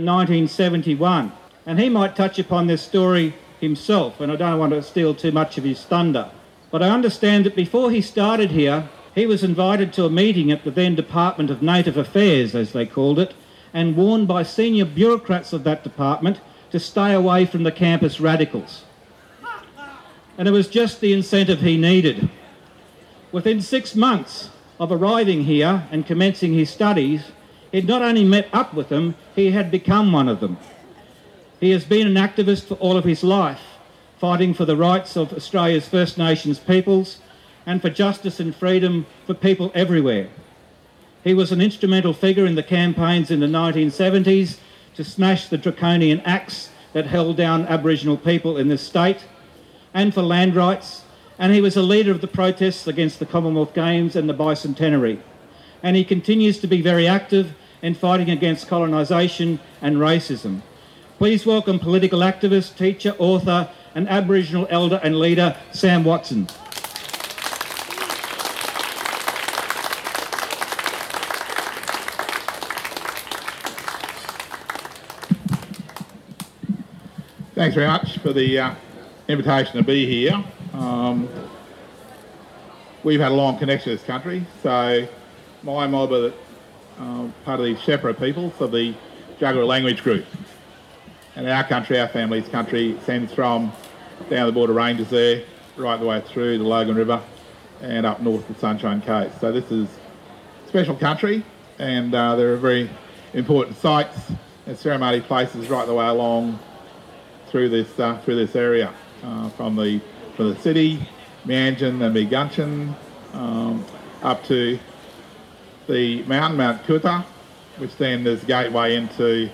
in 1971. And he might touch upon this story himself, and I don't want to steal too much of his thunder. But I understand that before he started here, he was invited to a meeting at the then Department of Native Affairs, as they called it, and warned by senior bureaucrats of that department to stay away from the campus radicals. And it was just the incentive he needed. Within six months of arriving here and commencing his studies, he'd not only met up with them, he had become one of them. He has been an activist for all of his life, fighting for the rights of Australia's First Nations peoples and for justice and freedom for people everywhere. He was an instrumental figure in the campaigns in the 1970s to smash the draconian acts that held down Aboriginal people in this state and for land rights, and he was a leader of the protests against the Commonwealth Games and the bicentenary. And he continues to be very active in fighting against colonisation and racism. Please welcome political activist, teacher, author, and Aboriginal elder and leader Sam Watson. Thanks very much for the uh, invitation to be here. Um, we've had a long connection to this country, so my mob are uh, part of the Shepara people, so the Jagera language group. And our country, our family's country, sends from down the border ranges there, right the way through the Logan River and up north the Sunshine Coast. So this is special country and uh, there are very important sites and ceremony places right the way along through this uh, through this area uh, from the from the city, Meanjin and Meguncheon, um, up to the mountain, Mount Coot-tha, which then is gateway into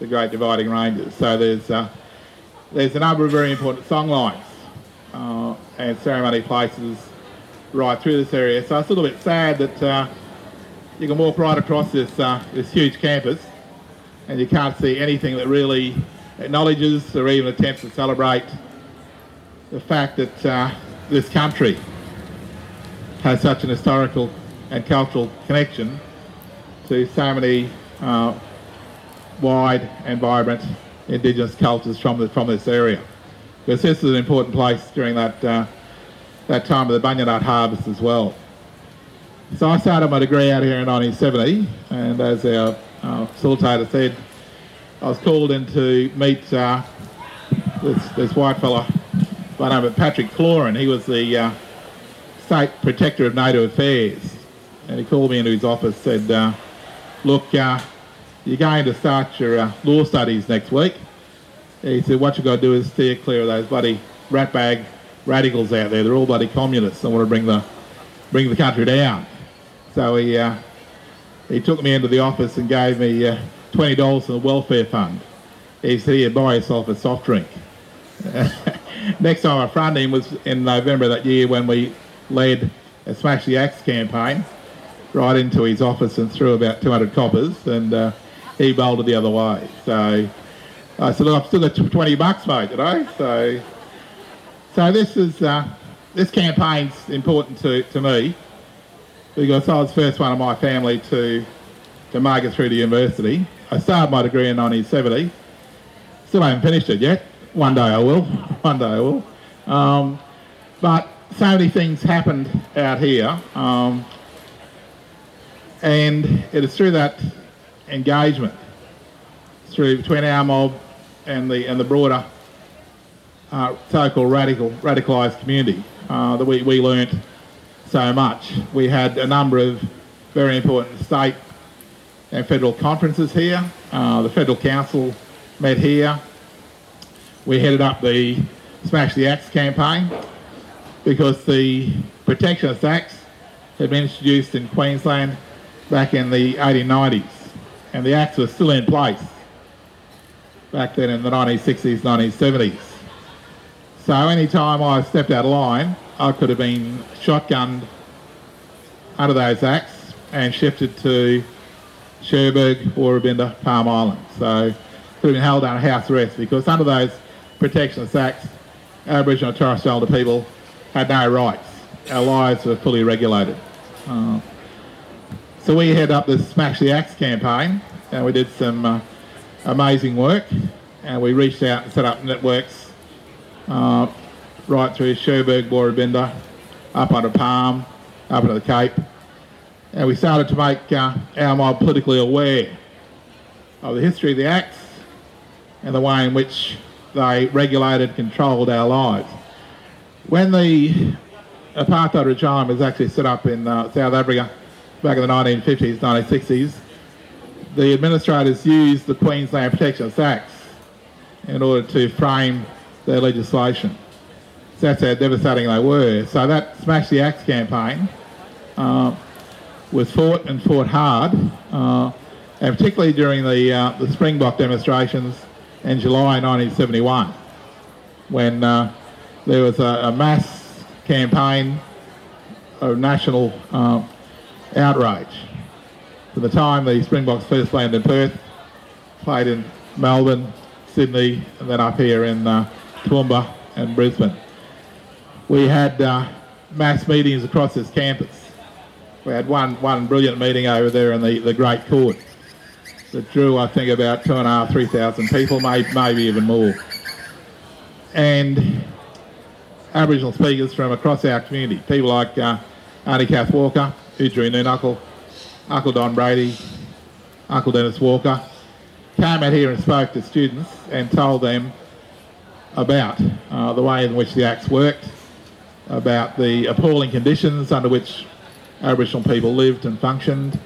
the Great Dividing Ranges. So there's uh, there's a number of very important song lines uh, and ceremony places right through this area. So it's a little bit sad that uh, you can walk right across this uh, this huge campus and you can't see anything that really acknowledges or even attempts to celebrate the fact that uh, this country has such an historical and cultural connection to so many uh, wide and vibrant Indigenous cultures from the, from this area. Because this is an important place during that uh, that time of the Bunya nut harvest as well. So I started my degree out here in 1970, and as our facilitator said, I was called in to meet uh, this, this white fella by the name of Patrick Killoran. He was the uh, State Protector of Native Affairs. And he called me into his office and said, uh, look, uh, you're going to start your uh, law studies next week. He said, what you've got to do is steer clear of those bloody ratbag radicals out there. They're all bloody communists and want to bring the, bring the country down. So he, uh, he took me into the office and gave me $20 from the welfare fund. He said, here, buy yourself a soft drink. Next time I fronted him was in November that year when we led a Smash the Acts campaign right into his office and threw about 200 coppers and uh, he bolted the other way. So I said, look, I've still got 20 bucks, mate, you know? So, so this is, uh, this campaign's important to, to me because I was the first one of my family to, to make it through to university. I started my degree in 1970. Still haven't finished it yet. One day I will. One day I will. Um, but so many things happened out here. Um, and it is through that engagement, through between our mob and the and the broader uh, so-called radical radicalised community uh, that we, we learnt so much. We had a number of very important state and federal conferences here. Uh, the federal council met here. We headed up the Smash the Acts campaign because the Protectionist Acts had been introduced in Queensland back in the 1890s and the acts were still in place back then in the 1960s, 1970s. So any time I stepped out of line, I could have been shotgunned under those acts and shifted to Cherbourg, Woorabinda, Palm Island. So could have been held under house arrest because under those Protectionist Acts, Aboriginal and Torres Strait Islander people had no rights. Our lives were fully regulated. Uh, so we head up the Smash the Acts campaign and we did some uh, amazing work, and we reached out and set up networks uh, right through Cherbourg, Woorabinda, up onto Palm, up into the Cape, and we started to make uh, our mob politically aware of the history of the Acts and the way in which they regulated, controlled our lives. When the apartheid regime was actually set up in uh, South Africa back in the 1950s, 1960s, the administrators used the Queensland Protection Acts in order to frame their legislation. So that's how devastating they were. So that Smash the Acts campaign uh, was fought and fought hard, uh, and particularly during the, uh, the Springbok demonstrations in July 1971, when uh, there was a, a, mass campaign of national uh, outrage. From the time the Springboks first landed in Perth, played in Melbourne, Sydney, and then up here in uh, Toowoomba and Brisbane. We had uh, mass meetings across this campus. We had one, one brilliant meeting over there in the, the Great Court that drew, I think, about two and a half, three thousand people, maybe, maybe even more. And Aboriginal speakers from across our community, people like uh, Auntie Kath Walker, Oodgeroo Noonuccal, Uncle Don Brady, Uncle Dennis Walker, came out here and spoke to students and told them about uh, the way in which the Acts worked, about the appalling conditions under which Aboriginal people lived and functioned,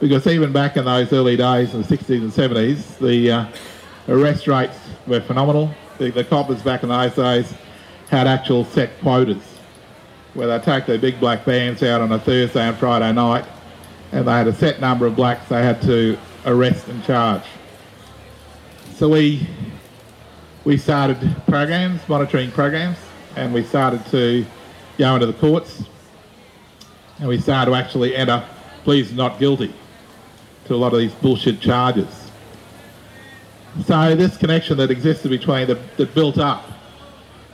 because even back in those early days in the 60s and 70s, the uh, arrest rates were phenomenal. The, the, coppers back in those days had actual set quotas where they'd take their big black bands out on a Thursday and Friday night and they had a set number of blacks they had to arrest and charge. So we we started programs, monitoring programs, and we started to go into the courts and we started to actually enter pleas not guilty to a lot of these bullshit charges. So this connection that existed between the, that built up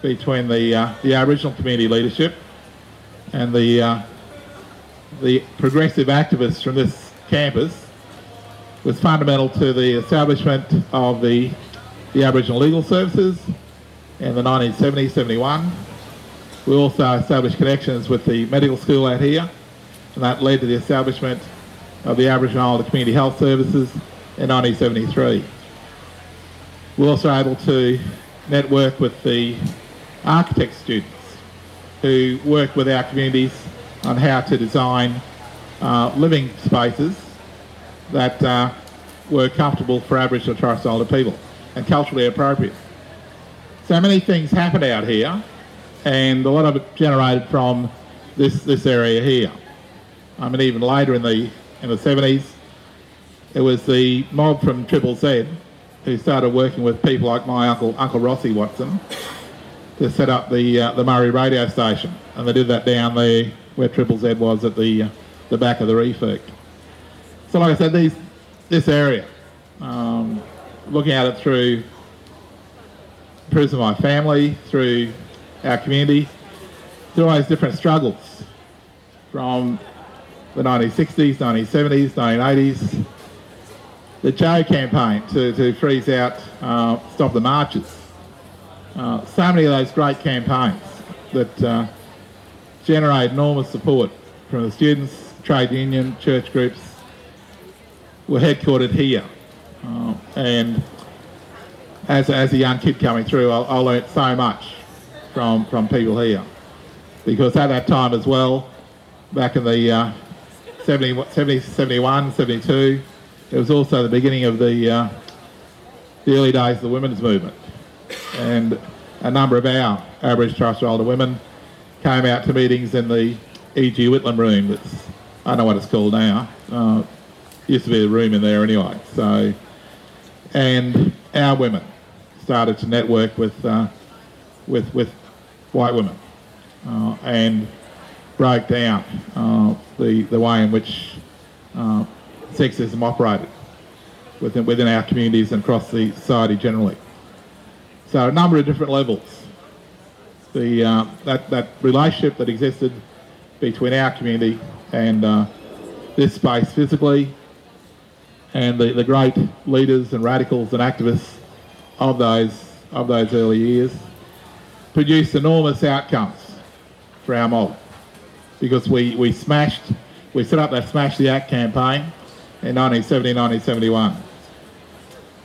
between the uh, the Aboriginal community leadership and the uh, the progressive activists from this campus was fundamental to the establishment of the the Aboriginal Legal Services in the 1970-71. We also established connections with the medical school out here, and that led to the establishment of the Aboriginal Islander Community Health Services in 1973. We're also able to network with the architect students who work with our communities on how to design uh, living spaces that uh, were comfortable for Aboriginal and Torres Strait Islander people and culturally appropriate. So many things happened out here and a lot of it generated from this, this area here. I mean even later in the in the 70s. It was the mob from Triple Z who started working with people like my uncle, Uncle Rossi Watson, to set up the uh, the Murri radio station, and they did that down there where Triple Z was at the uh, the back of the refurb. So, like I said, these this area, um, looking at it through prism of my family, through our community, through all those different struggles, from the 1960s, 1970s, 1980s. The Joh campaign to, to freeze out, uh, stop the marches. Uh, so many of those great campaigns that uh, generate enormous support from the students, trade union, church groups, were headquartered here. Uh, and as, as a young kid coming through, I, I learnt so much from, from people here. Because at that time as well, back in the uh, 70, 70, 71, 72. It was also the beginning of the, uh, the early days of the women's movement. And a number of our Aboriginal Torres Strait women came out to meetings in the E.G. Whitlam room. That's, I don't know what it's called now. Uh, used to be a room in there anyway. So, and our women started to network with, uh, with, with white women. Uh, and broke down uh, the, the way in which uh, sexism operated within, within our communities and across the society generally. So a number of different levels. The, uh, that, that relationship that existed between our community and uh, this space physically and the, the great leaders and radicals and activists of those of those early years produced enormous outcomes for our mob because we, we smashed, we set up that Smash the Act campaign in 1970, 1971.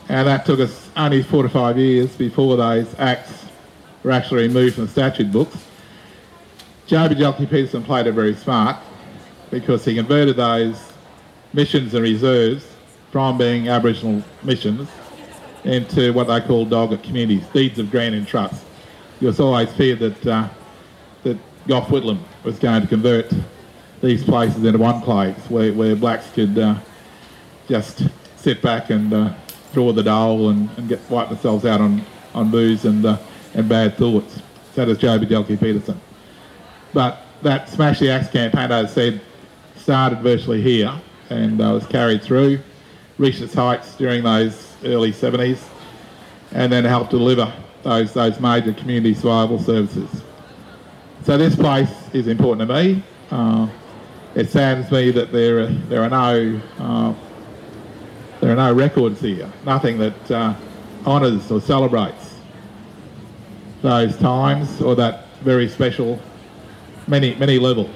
And that took us only four to five years before those acts were actually removed from the statute books. J.B. Bjelke-Petersen played it very smart because he converted those missions and reserves from being Aboriginal missions into what they call DOGIT communities, deeds of grant and trust. It was always feared that uh, that Gough Whitlam was going to convert these places into enclaves where, where blacks could uh, just sit back and uh, draw the dole and, and get wipe themselves out on, on booze and uh, and bad thoughts. So does Joh Bjelke-Petersen. But that Smash the Acts campaign, as I said, started virtually here and uh, was carried through, reached its heights during those early 70s, and then helped deliver those, those major community survival services. So this place is important to me. Uh, it saddens me that there are, there are no uh, are no records here, nothing that uh, honours or celebrates those times or that very special, many many levelled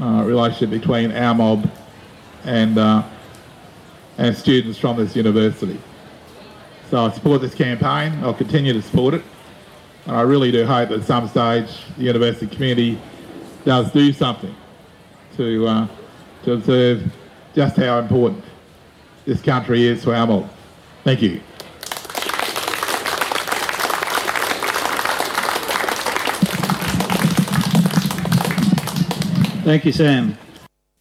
uh, relationship between our mob and uh, and students from this university. So I support this campaign. I'll continue to support it. And I really do hope that at some stage the university community does do something to, uh, to observe just how important this country is our mob. Thank you. Thank you, Sam.